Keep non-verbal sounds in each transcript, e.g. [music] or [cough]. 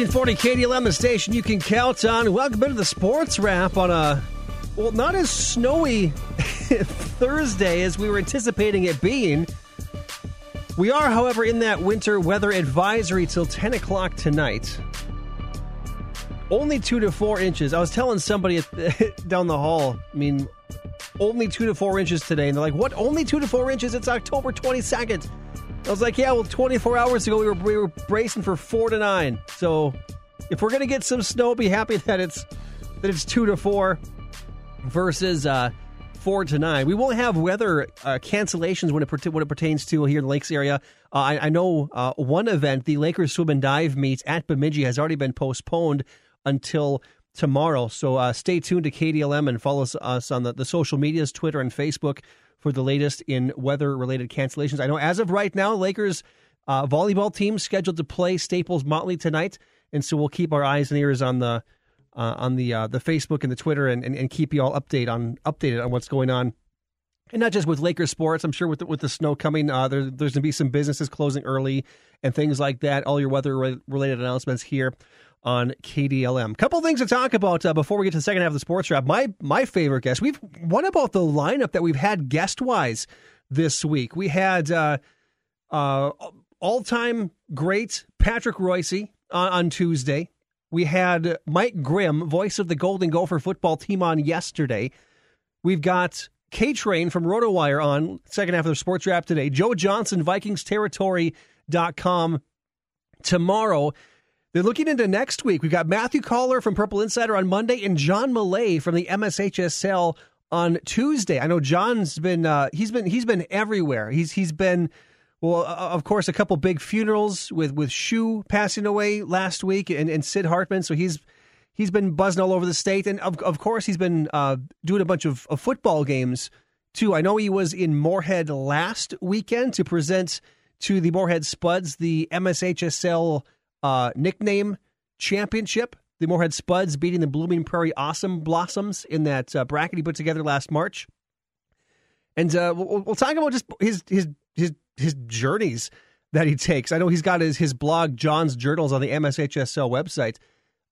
1440 KDLM, the station you can count on. Welcome into the sports wrap on a, well, not as snowy [laughs] Thursday as we were anticipating it being. We are, however, in that winter weather advisory till 10 o'clock tonight. Only two to four inches. I was telling somebody [laughs] down the hall, I mean, only two to four inches today. And they're like, what? Only two to four inches? It's October 22nd. I was like, yeah, well, 24 hours ago we were, we were bracing for four to nine. So if we're gonna get some snow, be happy that it's that it's two to four versus uh, four to nine. We won't have weather uh, cancellations when it when it pertains to here in the Lakes area. Uh, I, I, know uh, one event, the Lakers swim and dive meet at Bemidji, has already been postponed until tomorrow. So uh, stay tuned to KDLM and follow us on the, the social medias, Twitter and Facebook for the latest in weather related cancellations. I know as of right now, Lakers uh, volleyball team scheduled to play Staples Motley tonight, and so we'll keep our eyes and ears on the uh, on the uh, the Facebook and the Twitter and, and, and, keep you all update on updated on what's going on. And not just with Lakers sports, I'm sure with the, with the snow coming, uh, there, there's going to be some businesses closing early and things like that. All your weather related announcements here on KDLM. Couple things to talk about uh, before we get to the second half of the sports wrap. My my favorite guest. We've what about the lineup that we've had guest wise this week? We had uh, uh, all time great Patrick Royce on, on Tuesday. We had Mike Grimm, voice of the Golden Gopher football team, on yesterday. We've got K Train from RotoWire on second half of the sports wrap today. Joe Johnson, Vikings VikingsTerritory.com tomorrow. They're looking into next week. We've got Matthew Coller from Purple Insider on Monday and John Millea from the MSHSL on Tuesday. I know John's been uh, he's been he's been everywhere. He's he's been well, uh, of course, a couple big funerals with with Shu passing away last week and, and Sid Hartman. So he's he's been buzzing all over the state, and of of course he's been uh, doing a bunch of, of football games too. I know he was in Moorhead last weekend to present to the Moorhead Spuds the MSHSL uh, nickname championship. The Moorhead Spuds beating the Blooming Prairie Awesome Blossoms in that uh, bracket he put together last March. And uh, we'll, we'll, talk about just his his his his journeys that he takes. I know he's got his his blog John's Journals on the MSHSL website.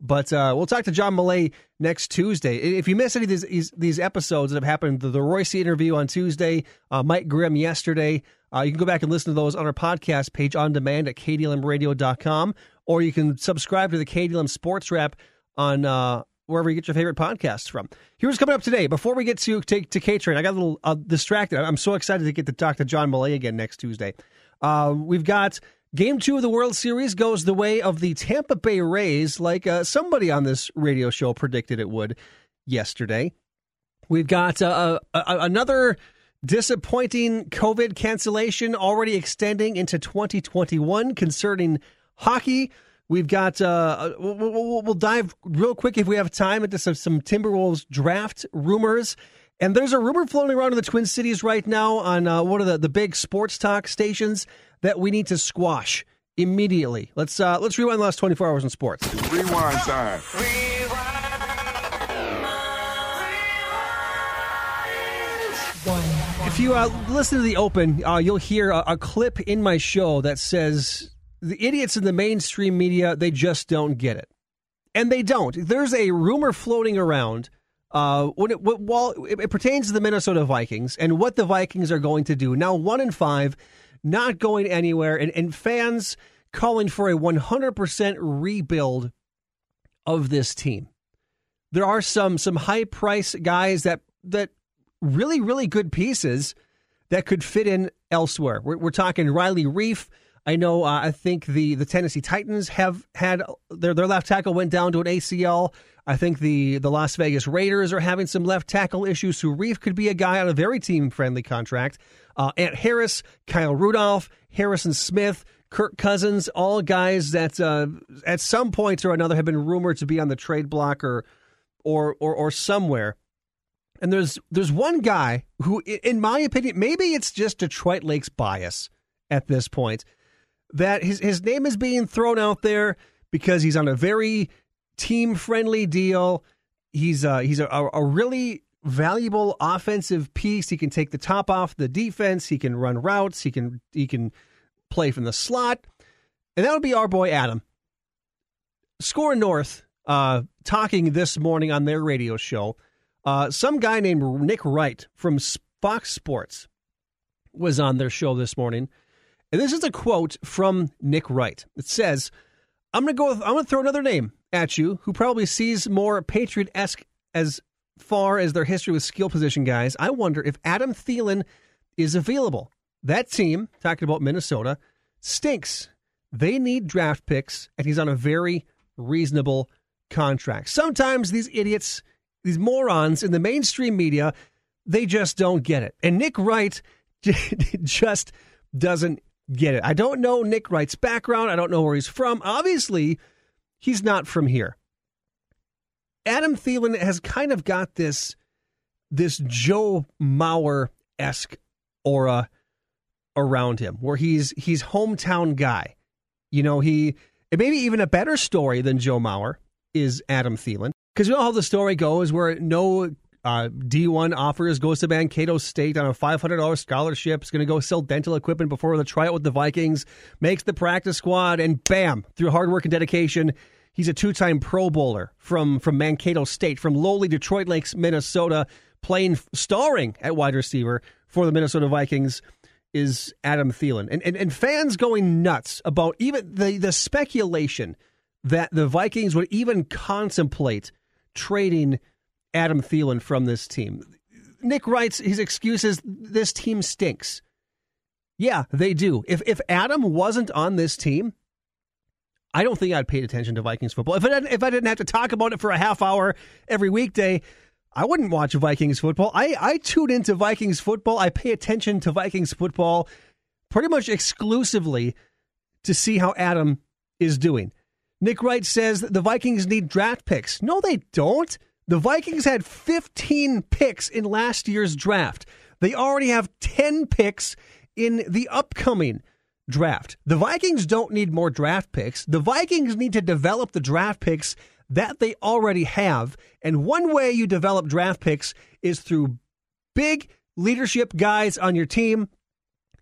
But uh, we'll talk to John Millea next Tuesday. If you miss any of these these, episodes that have happened, the, the Royce interview on Tuesday, uh, Mike Grimm yesterday, uh, you can go back and listen to those on our podcast page on demand at kdlmradio.com or you can subscribe to the KDLM Sports Wrap on uh, wherever you get your favorite podcasts from. Here's coming up today. Before we get to to, to K-Train, I got a little uh, distracted. I'm so excited to get to talk to John Millea again next Tuesday. Uh, we've got Game two of the World Series goes the way of the Tampa Bay Rays, like uh, somebody on this radio show predicted it would yesterday. We've got uh, uh, another disappointing COVID cancellation already extending into 2021 concerning hockey. We've got, uh, we'll, we'll, dive real quick if we have time into some, some Timberwolves draft rumors. And there's a rumor floating around in the Twin Cities right now on uh, one of the, the big sports talk stations that we need to squash immediately. Let's uh, let's rewind the last 24 hours in sports. Rewind time. If you uh, listen to the open, uh, you'll hear a, a clip in my show that says the idiots in the mainstream media, they just don't get it. And they don't. There's a rumor floating around uh, when it, while it, it, pertains to the Minnesota Vikings and what the Vikings are going to do. Now, one in five, not going anywhere, and, and fans calling for a 100% rebuild of this team. There are some some high price guys that that really really good pieces that could fit in elsewhere. We're, we're talking Riley Reiff I know. Uh, I think the the Tennessee Titans have had their their left tackle went down to an ACL. I think the the Las Vegas Raiders are having some left tackle issues. Reiff could be a guy on a very team friendly contract. Uh, Ant Harris, Kyle Rudolph, Harrison Smith. Kirk Cousins, all guys that uh, at some point or another have been rumored to be on the trade block or, or or or somewhere. And there's there's one guy who, in my opinion, maybe it's just Detroit Lakes bias at this point that his his name is being thrown out there because he's on a very team friendly deal. He's uh, he's a, a really valuable offensive piece. He can take the top off the defense. He can run routes. He can he can play from the slot, and that would be our boy Adam. Score North uh, talking this morning on their radio show. Uh, some guy named Nick Wright from Fox Sports was on their show this morning. And this is a quote from Nick Wright. It says, I'm going to go with, I'm going to throw another name at you who probably sees more Patriot esque as far as their history with skill position guys. I wonder if Adam Thielen is available. That team, talking about Minnesota, stinks. They need draft picks, and he's on a very reasonable contract. Sometimes these idiots, these morons in the mainstream media, they just don't get it. And Nick Wright [laughs] just doesn't get it. I don't know Nick Wright's background. I don't know where he's from. Obviously, he's not from here. Adam Thielen has kind of got this this Joe Mauer esque aura around him, where he's he's hometown guy. You know, he maybe even a better story than Joe Mauer is Adam Thielen. Because you know how the story goes, where no uh, D1 offers goes to Mankato State on a $500 scholarship. Is going to go sell dental equipment before the tryout with the Vikings. Makes the practice squad, and bam! Through hard work and dedication, he's a two-time Pro Bowler from from Mankato State, from lowly Detroit Lakes, Minnesota, playing starring at wide receiver for the Minnesota Vikings is Adam Thielen. And, and, and fans going nuts about even the, the speculation that the Vikings would even contemplate trading Adam Thielen from this team. Nick writes his excuses this team stinks. Yeah, they do. If if Adam wasn't on this team, I don't think I'd paid attention to Vikings football. If I didn't, if I didn't have to talk about it for a half hour every weekday, I wouldn't watch Vikings football. I, I tune into Vikings football. I pay attention to Vikings football pretty much exclusively to see how Adam is doing. Nick Wright says the Vikings need draft picks. No, they don't. The Vikings had 15 picks in last year's draft. They already have 10 picks in the upcoming draft. The Vikings don't need more draft picks. The Vikings need to develop the draft picks that they already have. And one way you develop draft picks is through big leadership guys on your team.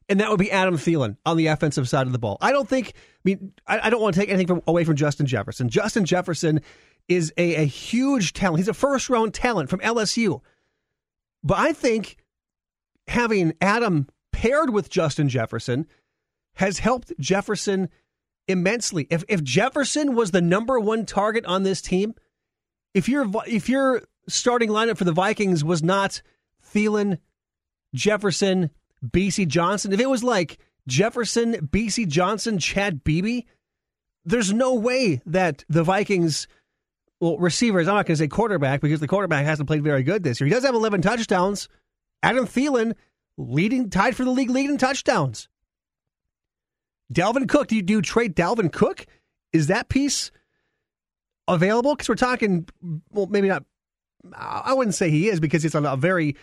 And that would be Adam Thielen on the offensive side of the ball. I don't think, I mean, I, I don't want to take anything from, away from Justin Jefferson. Justin Jefferson is a, a huge talent. He's a first round talent from LSU. But I think having Adam paired with Justin Jefferson has helped Jefferson immensely. If if Jefferson was the number one target on this team, if your if your starting lineup for the Vikings was not Thielen, Jefferson, Bisi Johnson, if it was like Jefferson, Bisi Johnson, Chad Beebe, there's no way that the Vikings well receivers. I'm not going to say quarterback because the quarterback hasn't played very good this year. He does have 11 touchdowns. Adam Thielen leading tied for the league leading touchdowns. Dalvin Cook, do you do trade Dalvin Cook? Is that piece available? Because we're talking, well, maybe not. I wouldn't say he is because it's on a very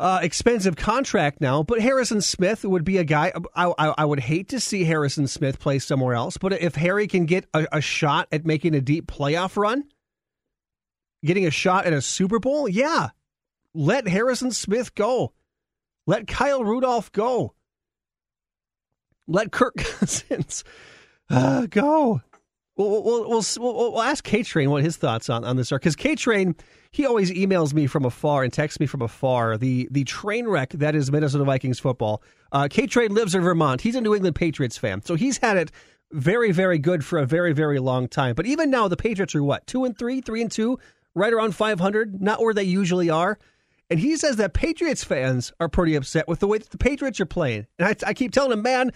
uh, expensive contract now. But Harrison Smith would be a guy. I, I, I, would hate to see Harrison Smith play somewhere else. But if Harry can get a, a shot at making a deep playoff run, getting a shot at a Super Bowl, yeah, let Harrison Smith go. Let Kyle Rudolph go. Let Kirk [laughs] Cousins uh, go. We'll, we'll, we'll, we'll, ask K Train what his thoughts on, on this are because K Train he always emails me from afar and texts me from afar the the train wreck that is Minnesota Vikings football. Uh, K Train lives in Vermont. He's a New England Patriots fan, so he's had it very very good for a very very long time. But even now, the Patriots are what two and three, three and two, right around five hundred, not where they usually are. And he says that Patriots fans are pretty upset with the way that the Patriots are playing. And I, I keep telling him, man,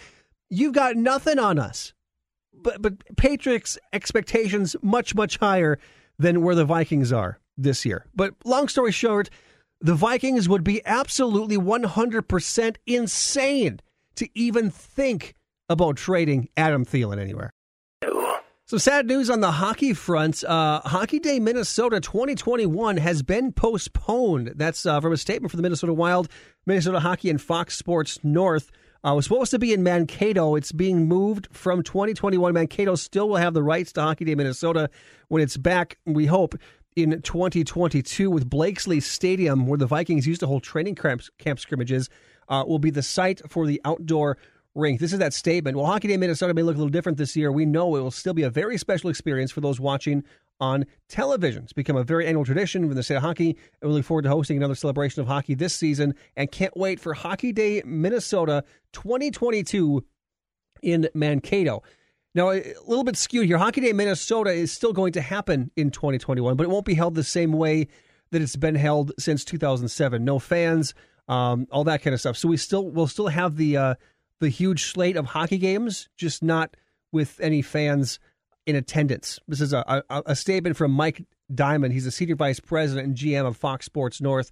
You've got nothing on us. But but Patriots expectations much much higher than where the Vikings are this year. But long story short, the Vikings would be absolutely 100% insane to even think about trading Adam Thielen anywhere. So sad news on the hockey front. Uh, Hockey Day Minnesota 2021 has been postponed. That's uh, from a statement from the Minnesota Wild, Minnesota Hockey, and Fox Sports North. Uh, was supposed to be in Mankato. It's being moved from 2021. Mankato still will have the rights to Hockey Day Minnesota when it's back, we hope, in 2022 with Blakeslee Stadium, where the Vikings used to hold training camp, camp scrimmages, uh, will be the site for the outdoor rink. This is that statement. Well, Hockey Day Minnesota may look a little different this year, we know it will still be a very special experience for those watching on television. It's become a very annual tradition in the state of hockey, and we look forward to hosting another celebration of hockey this season and can't wait for Hockey Day Minnesota 2022 in Mankato. Now, a little bit skewed here. Hockey Day Minnesota is still going to happen in 2021, but it won't be held the same way that it's been held since 2007. No fans, um, all that kind of stuff. So we still will still have the uh, the huge slate of hockey games, just not with any fans in attendance. This is a, a, a statement from Mike Diamond. He's the senior vice president and GM of Fox Sports North.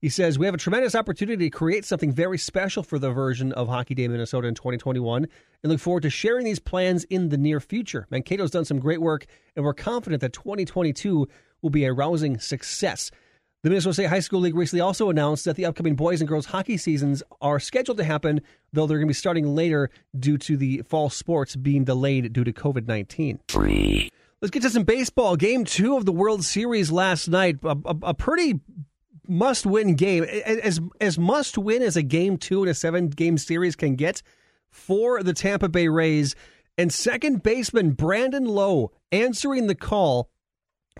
He says, We have a tremendous opportunity to create something very special for the version of Hockey Day Minnesota in 2021 and look forward to sharing these plans in the near future. Mankato's done some great work, and we're confident that 2022 will be a rousing success. The Minnesota State High School League recently also announced that the upcoming boys and girls hockey seasons are scheduled to happen, though they're going to be starting later due to the fall sports being delayed due to COVID 19. Let's get to some baseball. Game two of the World Series last night. A, a, a pretty must win game. As, as must win as a game two in a seven game series can get for the Tampa Bay Rays. And second baseman Brandon Lowe answering the call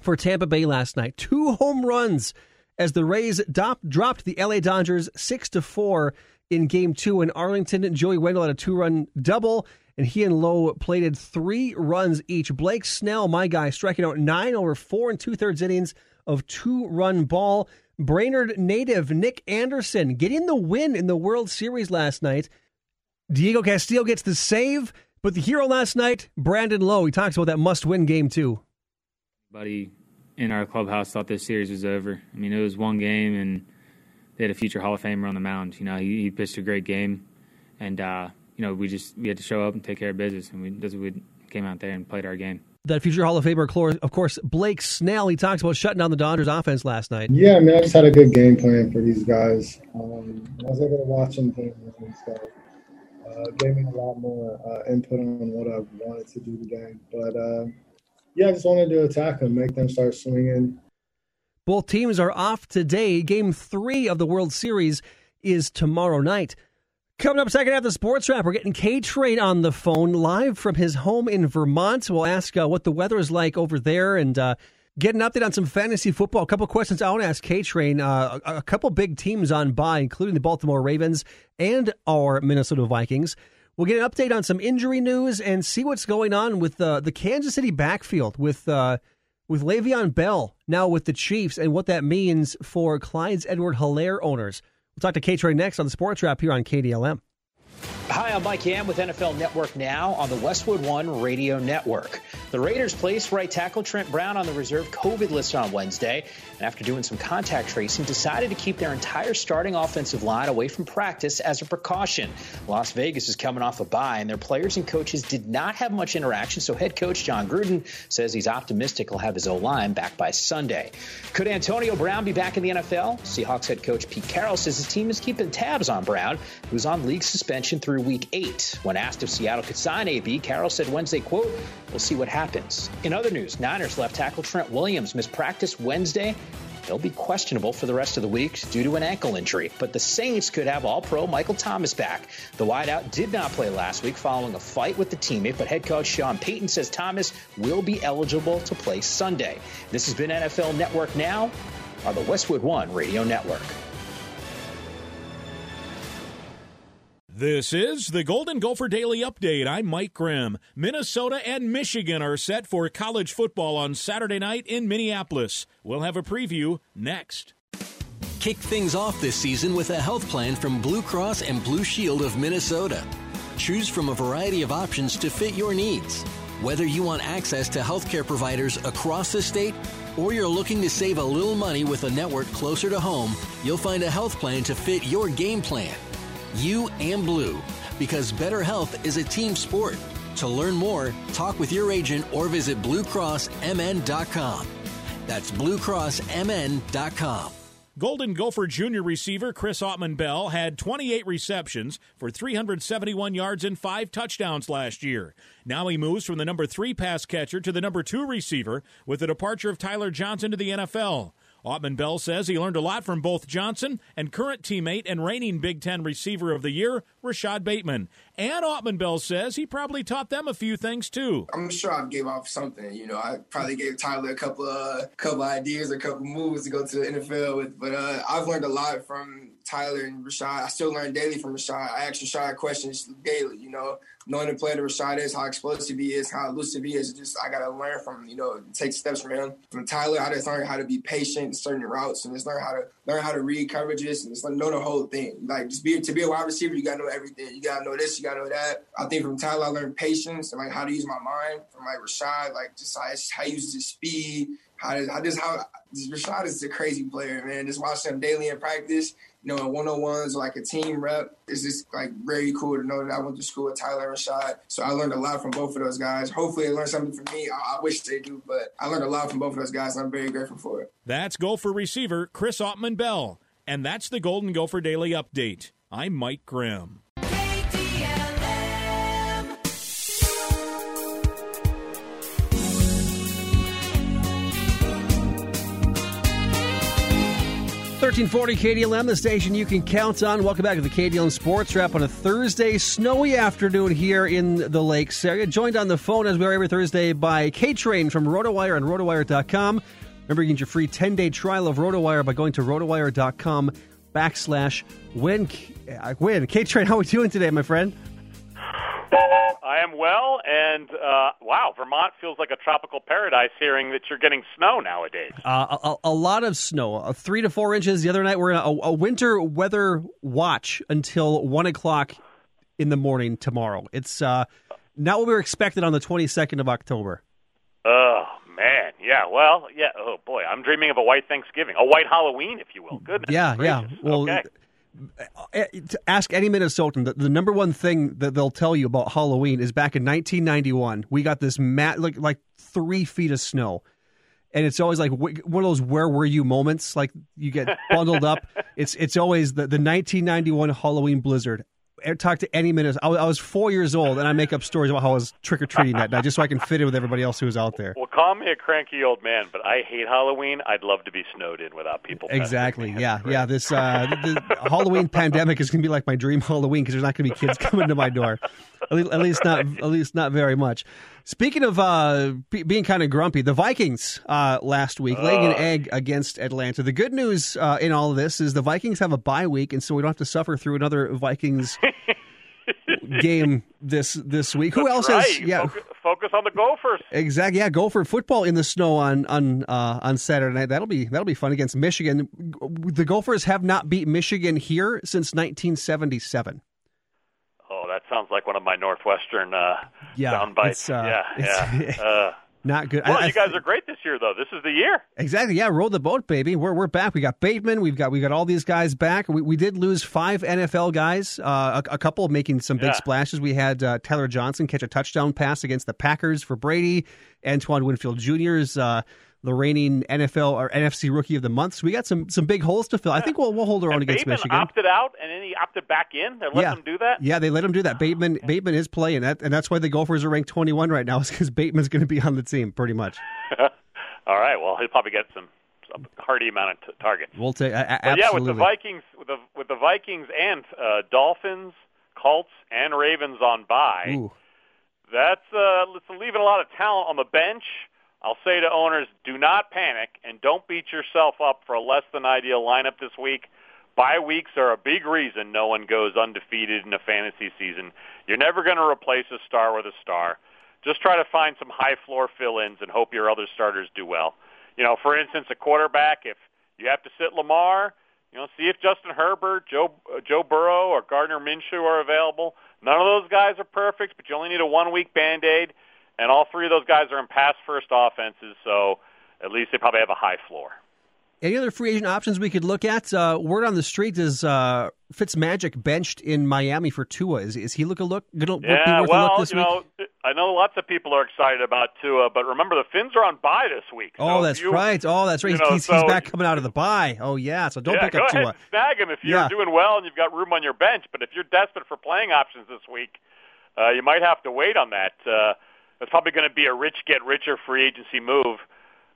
for Tampa Bay last night. Two home runs as the Rays dop, dropped the LA Dodgers 6 to 4 in game 2 in Arlington. Joey Wendle had a two-run double and he and Lowe plated 3 runs each. Blake Snell, my guy, striking out 9 over 4 and two-thirds innings of two-run ball. Brainerd native Nick Anderson getting the win in the World Series last night. Diego Castillo gets the save, but the hero last night, Brandon Lowe, he talks about that must-win game too. Buddy in our clubhouse thought this series was over. I mean, it was one game, and they had a future Hall of Famer on the mound. You know, he, he pitched a great game, and uh, you know, we just we had to show up and take care of business, and we that's what we came out there and played our game. That future Hall of Famer, of course, Blake Snell. He talks about shutting down the Dodgers' offense last night. Yeah, I mean, I just had a good game plan for these guys. Um, I was able to watch them play and stuff. Uh, gave me a lot more uh, input on what I wanted to do today, but. Uh, yeah, I just wanted to attack them, make them start swinging. Both teams are off today. Game three of the World Series is tomorrow night. Coming up second half of the Sports Wrap, we're getting K Train on the phone live from his home in Vermont. We'll ask uh, what the weather is like over there and uh, get an update on some fantasy football. A couple questions I want to ask K Train. Uh, a, a couple big teams on by, including the Baltimore Ravens and our Minnesota Vikings. We'll get an update on some injury news and see what's going on with uh, the Kansas City backfield with uh, with Le'Veon Bell now with the Chiefs and what that means for Clyde Edwards-Helaire owners. We'll talk to K Trey next on the Sports Wrap here on KDLM. Hi, I'm Mike Yam with NFL Network Now on the Westwood One Radio Network. The Raiders placed right tackle Trent Brown on the reserve COVID list on Wednesday, and after doing some contact tracing, decided to keep their entire starting offensive line away from practice as a precaution. Las Vegas is coming off a bye, and their players and coaches did not have much interaction, so head coach Jon Gruden says he's optimistic he'll have his O line back by Sunday. Could Antonio Brown be back in the NFL? Seahawks head coach Pete Carroll says his team is keeping tabs on Brown, who's on league suspension through week eight. When asked if Seattle could sign AB, Carroll said Wednesday, quote, we'll see what happens. In other news, Niners left tackle Trent Williams missed practice Wednesday. He'll be questionable for the rest of the week due to an ankle injury, but the Saints could have all pro Michael Thomas back. The wideout did not play last week following a fight with the teammate, but head coach Sean Payton says Thomas will be eligible to play Sunday. This has been NFL Network Now on the Westwood One Radio Network. This is the Golden Gopher Daily Update. I'm Mike Grimm. Minnesota and Michigan are set for college football on Saturday night in Minneapolis. We'll have a preview next. Kick things off this season with a health plan from Blue Cross and Blue Shield of Minnesota. Choose from a variety of options to fit your needs. Whether you want access to healthcare providers across the state or you're looking to save a little money with a network closer to home, you'll find a health plan to fit your game plan you and Blue, because better health is a team sport. To learn more, talk with your agent or visit bluecrossmn.com. That's bluecrossmn.com. Golden Gopher Junior receiver Chris Autman Bell had 28 receptions for 371 yards and five touchdowns last year. Now he moves from the number three pass catcher to the number two receiver with the departure of Tyler Johnson to the NFL. Autman Bell says he learned a lot from both Johnson and current teammate and reigning Big Ten Receiver of the Year, Rashod Bateman. And Autman Bell says he probably taught them a few things too. I'm sure I gave off something. You know, I probably gave Tyler a couple of couple ideas, a couple moves to go to the NFL with. But uh, I've learned a lot from Tyler and Rashod. I still learn daily from Rashod. I ask Rashod questions daily. You know, knowing the player that Rashod is, how explosive he is, how elusive he is. Just I gotta learn from you know take steps from him. From Tyler, I just learned how to be patient in certain routes and just learn how to learn how to read coverages and just know the whole thing. Like just be to be a wide receiver, you gotta know everything. You gotta know this, you gotta know that. I think from Tyler, I learned patience and like how to use my mind. From like Rashod, like just how, how he uses his speed. How, how just how Rashod is a crazy player, man. Just watching him daily in practice you know, in one on ones or like a team rep. It's just like very cool to know that I went to school with Tyler and Rashod. So I learned a lot from both of those guys. Hopefully, they learned something from me. I, I wish they do, but I learned a lot from both of those guys, I'm very grateful for it. That's Gopher receiver Chris Autman Bell. And that's the Golden Gopher Daily Update. I'm Mike Grimm. 1340 KDLM, the station you can count on. Welcome back to the KDLM Sports Wrap on a Thursday, snowy afternoon here in the Lakes area. Joined on the phone as we are every Thursday by K Train from RotoWire and RotoWire.com. Remember, you can get your free 10 day trial of RotoWire by going to RotoWire.com backslash win. Uh, win. K Train, how are we doing today, my friend? I am well, and uh, wow, Vermont feels like a tropical paradise. Hearing that you're getting snow nowadays, uh, a, a, lot of snow, uh, three to four inches. The other night, we're in a, a, winter weather watch until one o'clock in the morning tomorrow. It's uh, not what we were expected on the 22nd of October. Oh man, yeah. Well, yeah. Oh boy, I'm dreaming of a white Thanksgiving, a white Halloween, if you will. Goodness. Yeah, gracious. yeah. Well. Okay Eh, eh, ask any Minnesotan, the, the, number one thing that they'll tell you about Halloween is back in 1991, we got this mat like like three feet of snow, and it's always like one of those "Where were you?" moments. Like you get bundled up. [laughs] It's it's always the the 1991 Halloween blizzard talk to any minute. I was, I was, four years old, and I make up stories about how I was trick or treating that night, just so I can fit in with everybody else who was out there. Well, call me a cranky old man, but I hate Halloween. I'd love to be snowed in without people. Exactly. Yeah. Yeah. This uh, the Halloween pandemic is going to be like my dream Halloween because there's not going to be kids coming to my door. At least, at least not. At least not very much. Speaking of uh, being kind of grumpy, the Vikings uh, last week laying an egg against Atlanta. The good news uh, in all of this is the Vikings have a bye week, and so we don't have to suffer through another Vikings [laughs] game this this week. Who else right. has? Yeah, focus, focus, on the Gophers. Exactly. Yeah, Gopher football in the snow on on uh, on Saturday night. That'll be that'll be fun against Michigan. The Gophers have not beat Michigan here since 1977 that sounds like one of my Northwestern uh, yeah, sound bites. Uh, yeah, yeah. [laughs] Uh, not good. Well, I, I, you guys are great this year, though. This is the year. Exactly. Yeah, roll the boat, baby. We're we're back. We got Bateman. We've got we got all these guys back. We, we did lose five NFL guys. Uh, a, a, couple making some big yeah. splashes. We had uh, Tyler Johnson catch a touchdown pass against the Packers for Brady. Antoine Winfield Jr.'s uh, the reigning NFL or NFC Rookie of the Month. So we got some some big holes to fill. I think we'll we'll hold our own against Bateman Michigan. opted out and then he opted back in. They let yeah. him do that. Yeah, they let him do that. Bateman Bateman is playing that, and that's why the Gophers are ranked 21 right now, is because Bateman's going to be on the team pretty much. [laughs] All right. Well, he'll probably get some a hearty amount of t- targets. We'll take uh, absolutely. yeah, with the Vikings, with the with the Vikings and uh, Dolphins, Colts, and Ravens on bye. Ooh. That's uh, leaving a lot of talent on the bench. I'll say to owners, do not panic and don't beat yourself up for a less than ideal lineup this week. Bye weeks are a big reason no one goes undefeated in a fantasy season. You're never going to replace a star with a star. Just try to find some high floor fill-ins and hope your other starters do well. You know, for instance, a quarterback, if you have to sit Lamar, you know, see if Justin Herbert, Joe uh, Joe Burrow, or Gardner Minshew are available. None of those guys are perfect, but you only need a one-week Band-Aid and all three of those guys are in pass first offenses, so at least they probably have a high floor. Any other free agent options we could look at? Uh, word on the street is uh, Fitzmagic benched in Miami for Tua. Is, is he look a look? Gonna yeah, well, you know, I know lots of people are excited about Tua, but remember the Finns are on bye this week. So oh, that's you, right. Oh, that's right. He's, know, he's, so, he's, back coming out of the bye. Oh, yeah. So don't yeah, pick up Tua. Snag him if you're yeah. doing well and you've got room on your bench. But if you're desperate for playing options this week, uh, you might have to wait on that. Uh, that's probably going to be a rich get richer free agency move.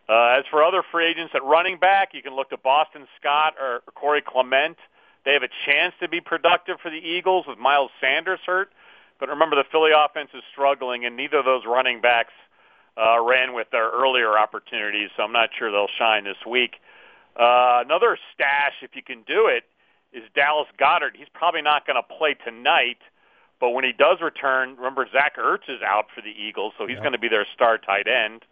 Uh, as for other free agents at running back, you can look to Boston Scott or Corey Clement. They have a chance to be productive for the Eagles with Miles Sanders hurt. But remember, the Philly offense is struggling, and neither of those running backs uh, ran with their earlier opportunities, so I'm not sure they'll shine this week. Uh, another stash, if you can do it, is Dallas Goedert. He's probably not going to play tonight, but when he does return, remember Zach Ertz is out for the Eagles, so he's yeah. going to be their star tight end.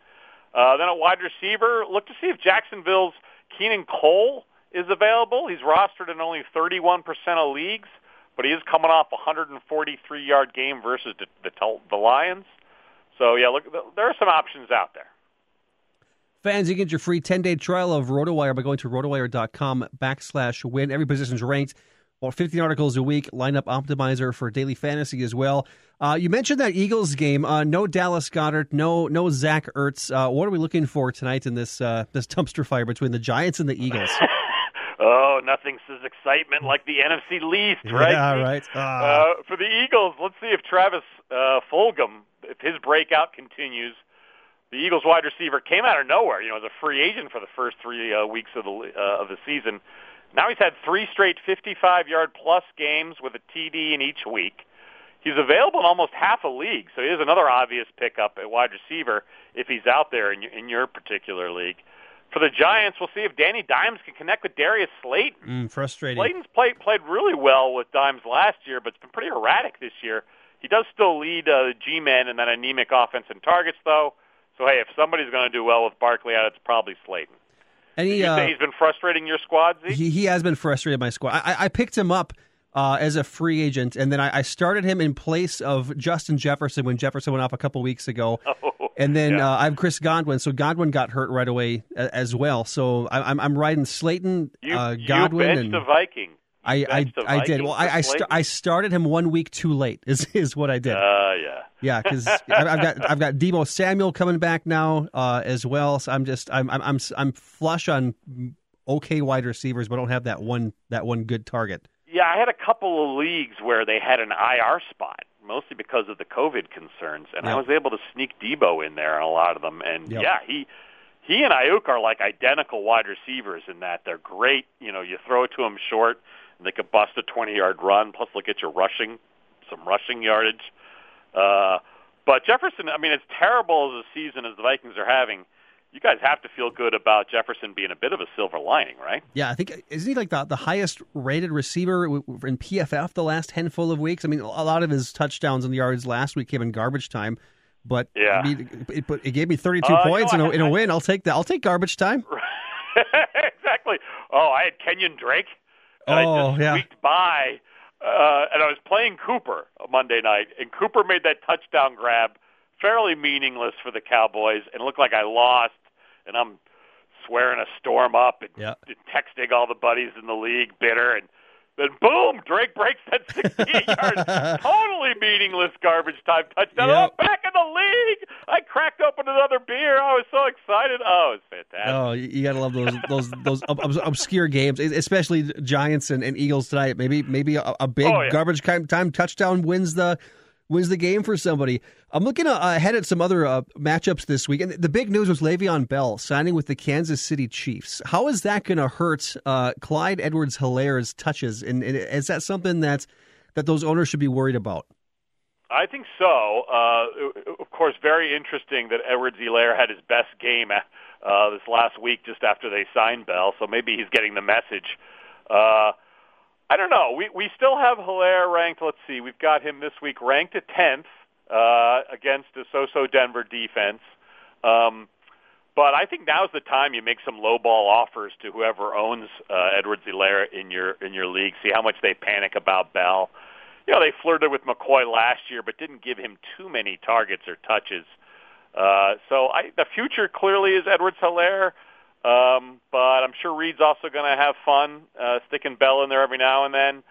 Uh, then a wide receiver, look to see if Jacksonville's Keelan Cole is available. He's rostered in only 31% of leagues, but he is coming off a 143-yard game versus the, the, the Lions. So yeah, look, there are some options out there. Fans, you get your free 10-day trial of RotoWire by going to rotowire.com backslash win. Every position's ranked. About 15 articles a week. Lineup optimizer for daily fantasy as well. Uh, you mentioned that Eagles game. Uh, no Dallas Goedert. No no Zach Ertz. Uh, what are we looking for tonight in this uh, this dumpster fire between the Giants and the Eagles? [laughs] oh, nothing says excitement like the NFC least, right? Yeah, right. [laughs] Uh, for the Eagles, let's see if Travis uh, Fulgham, if his breakout continues – the Eagles wide receiver came out of nowhere. You know, as a free agent for the first three uh, weeks of the uh, of the season. Now he's had three straight 55-yard plus games with a TD in each week. He's available in almost half a league, so he is another obvious pickup at wide receiver if he's out there in, in your particular league. For the Giants, we'll see if Danny Dimes can connect with Darius Slayton. Mm, frustrating. Slayton's played played really well with Dimes last year, but it's been pretty erratic this year. He does still lead uh, the G-men in that anemic offense in targets, though. So hey, if somebody's going to do well with Barkley out, it's probably Slayton. He, uh, he's been frustrating your squad. Zeke? He he has been frustrating my squad. I, I picked him up uh, as a free agent, and then I, I, started him in place of Justin Jefferson when Jefferson went off a couple weeks ago. [laughs] Oh, and then yeah. uh, I have Chris Godwin, so Godwin got hurt right away as well. So I, am I'm riding Slayton, you, uh, Godwin, you and the Viking. I I, I did. Well, I I, st- I, started him one week too late. Is [laughs] is what I did. Uh, yeah. Yeah, because I've got I've got Deebo Samuel coming back now uh, as well. So I'm just I'm I'm I'm I'm flush on okay wide receivers, but don't have that one that one good target. Yeah, I had a couple of leagues where they had an IR spot, mostly because of the COVID concerns, and. I was able to sneak Deebo in there on a lot of them. And yep. yeah, he he and Aiyuk are like identical wide receivers in that they're great. You know, you throw it to them short and they could bust a 20 yard run. Plus, they'll get you rushing, some rushing yardage. Uh, but Jefferson, I mean, as terrible as a season as the Vikings are having, you guys have to feel good about Jefferson being a bit of a silver lining, right? Yeah, I think isn't he like the the highest rated receiver in PFF the last handful of weeks? I mean, a lot of his touchdowns and yards last week came in garbage time, but yeah, it, it, it gave me 32 uh, points know, in, a, in a win. I'll take that. I'll take garbage time. [laughs] exactly. Oh, I had Kenyon Drake and oh, I just yeah. squeaked by. Uh, and I was playing Cooper Monday night, and Cooper made that touchdown grab fairly meaningless for the Cowboys, and it looked like I lost. And I'm swearing a storm up and, yeah. and texting all the buddies in the league, bitter, and then boom, Drake breaks that [laughs] 68 yard, totally meaningless garbage time touchdown. Yep. Oh, back in the league! I cracked open another beer. I was so excited. Oh, it was fantastic. Oh, you gotta love those those those obscure games, especially Giants and, and Eagles tonight. Maybe maybe a, a big oh, yeah. garbage time touchdown wins the wins the game for somebody. I'm looking uh, ahead at some other uh, matchups this week, and the big news was Le'Veon Bell signing with the Kansas City Chiefs. How is that going to hurt uh, Clyde Edwards-Helaire's touches, and, and, is that something that that those owners should be worried about? I think so. Uh, of course, very interesting that Edwards-Helaire had his best game uh, this last week just after they signed Bell, so maybe he's getting the message. I don't know. We we still have Helaire ranked. Let's see. We've got him this week ranked at tenth uh, against a so-so Denver defense. Um, but I think now's the time you make some low ball offers to whoever owns uh, Edwards-Helaire in your in your league. See how much they panic about Bell. You know they flirted with McCoy last year, but didn't give him too many targets or touches. Uh, so I, the future clearly is Edwards-Helaire. Um, but I'm sure Reid's also going to have fun uh, sticking Bell in there every now and then.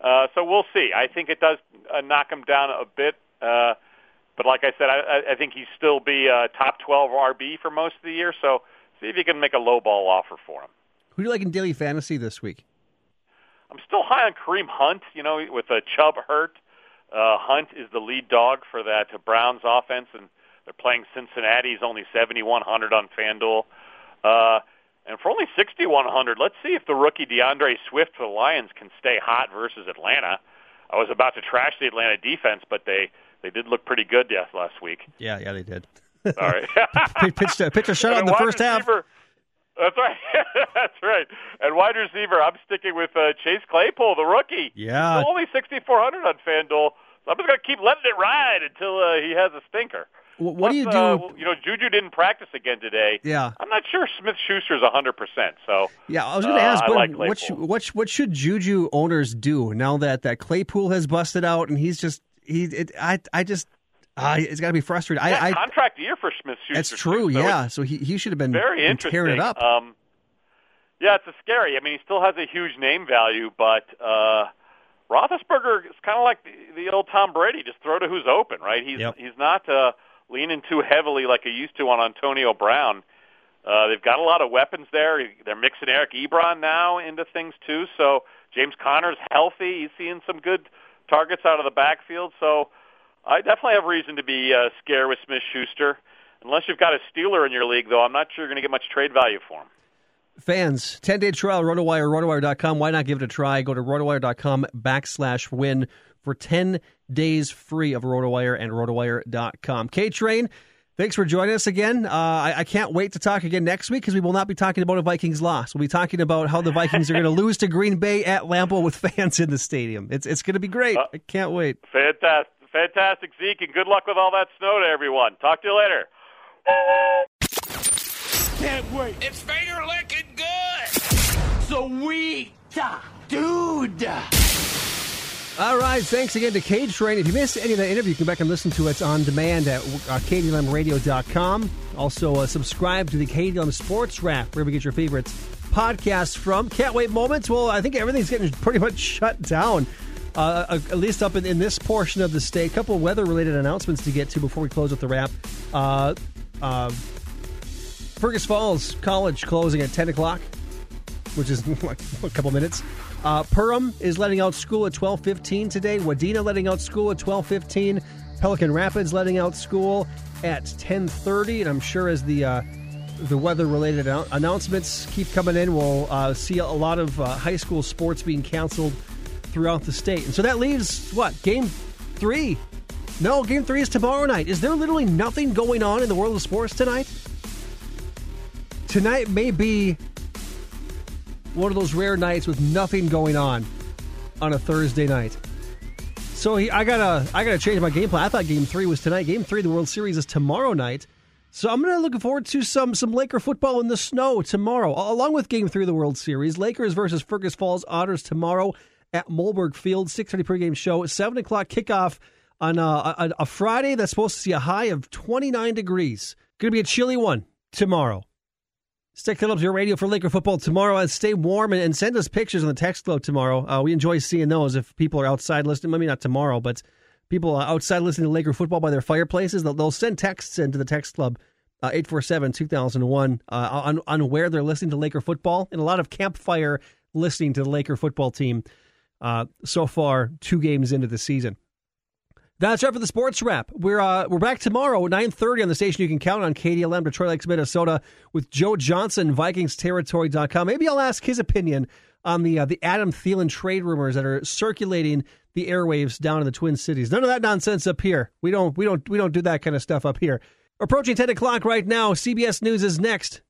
Uh, so we'll see. I think it does uh, knock him down a bit. Uh, but like I said, I, I think he's still be a top 12 RB for most of the year. So see if you can make a low ball offer for him. Who do you like in daily fantasy this week? I'm still high on Kareem Hunt. You know, with a Chubb hurt, uh, Hunt is the lead dog for that Browns offense, and they're playing Cincinnati. He's only 7,100 on FanDuel. Uh, and for only 6,100, let's see if the rookie D'Andre Swift for the Lions can stay hot versus Atlanta. I was about to trash the Atlanta defense, but they they did look pretty good yes, last week. Yeah, yeah, they did. All right. [laughs] pitched a, pitched a shutout in the first receiver, half. That's right. [laughs] That's right. And wide receiver, I'm sticking with uh, Chase Claypool, the rookie. Yeah. Still only 6,400 on FanDuel. So I'm just going to keep letting it ride until uh, he has a stinker. What, what do you do? Uh, you know, Juju didn't practice again today. Yeah. I'm not sure Smith Schuster's 100%. So yeah, I was going to ask, uh, but like what, should, what, what should Juju owners do now that that Claypool has busted out and he's just he? It, I I just uh, it's got to be frustrating. Yeah, I, I contract year for Smith Schuster. That's true. So yeah, so he he should have been very interesting. tearing it up. Um, yeah, it's a scary. I mean, he still has a huge name value, but uh, Roethlisberger is kind of like the, the old Tom Brady. Just throw to who's open, right? He's Yep. he's not uh, leaning too heavily like he used to on Antonio Brown. Uh, they've got a lot of weapons there. They're mixing Eric Ebron now into things too. So James Conner's healthy. He's seeing some good targets out of the backfield. So I definitely have reason to be uh, scared with Smith Schuster. Unless you've got a Steeler in your league, though, I'm not sure you're going to get much trade value for him. Fans, 10 day trial, RotoWire, RotoWire.com. Why not give it a try? Go to RotoWire.com backslash win for 10 days free of RotoWire and RotoWire.com. K Train, thanks for joining us again. Uh, I, I, can't wait to talk again next week because we will not be talking about a Vikings loss. We'll be talking about how the Vikings are going [laughs] to lose to Green Bay at Lambeau with fans in the stadium. It's, it's going to be great. Uh, I can't wait. Fantastic. Fantastic, Zeke, and good luck with all that snow to everyone. Talk to you later. Can't wait. It's finger licking good. So Sweet. Dude. All right, thanks again to K Train. If you missed any of that interview, you can back and listen to it on demand at uh, KDLMRadio.com. Also, uh, subscribe to the KDLM Sports Wrap, wherever you get your favorites podcasts from. Can't wait moments. Well, I think everything's getting [laughs] pretty much shut down, uh, at least up in, in, this portion of the state. A couple of weather-related announcements to get to before we close with the wrap. Uh, uh, Fergus Falls College closing at 10 o'clock, which is [laughs] a couple minutes. Uh, Perham is letting out school at 12:15 today. Wadena letting out school at 12:15. Pelican Rapids letting out school at 10:30. And I'm sure as the uh, the weather-related an- announcements keep coming in, we'll uh, see a lot of uh, high school sports being canceled throughout the state. And so that leaves what game three? No, game three is tomorrow night. Is there literally nothing going on in the world of sports tonight? Tonight may be one of those rare nights with nothing going on on a Thursday night. So he, I gotta, I gotta change my game plan. I thought Game Three was tonight. Game Three of the World Series is tomorrow night. So I'm gonna looking forward to some some Laker football in the snow tomorrow, along with Game Three of the World Series. Lakers versus Fergus Falls Otters tomorrow at Mollberg Field. Six thirty pregame show. Seven o'clock kickoff on uh, a, a Friday that's supposed to see a high of 29 degrees. Gonna be a chilly one tomorrow. Stick that up to your radio for Laker football tomorrow. And stay warm and, and send us pictures on the text club tomorrow. Uh, we enjoy seeing those. If people are outside listening, maybe not tomorrow, but people outside listening to Laker football by their fireplaces, they'll, they'll send texts into the text club. Uh, 847 2001 uh, on, on where they're listening to Laker football and a lot of campfire listening to the Laker football team uh, so far, two games into the season. That's it for the sports wrap. We're uh, we're back tomorrow at nine thirty on the station. You can count on KDLM Detroit Lakes, Minnesota, with Joe Johnson, VikingsTerritory.com. Maybe I'll ask his opinion on the uh, the Adam Thielen trade rumors that are circulating the airwaves down in the Twin Cities. None of that nonsense up here. We don't we don't we don't do that kind of stuff up here. Approaching ten o'clock right now. CBS News is next.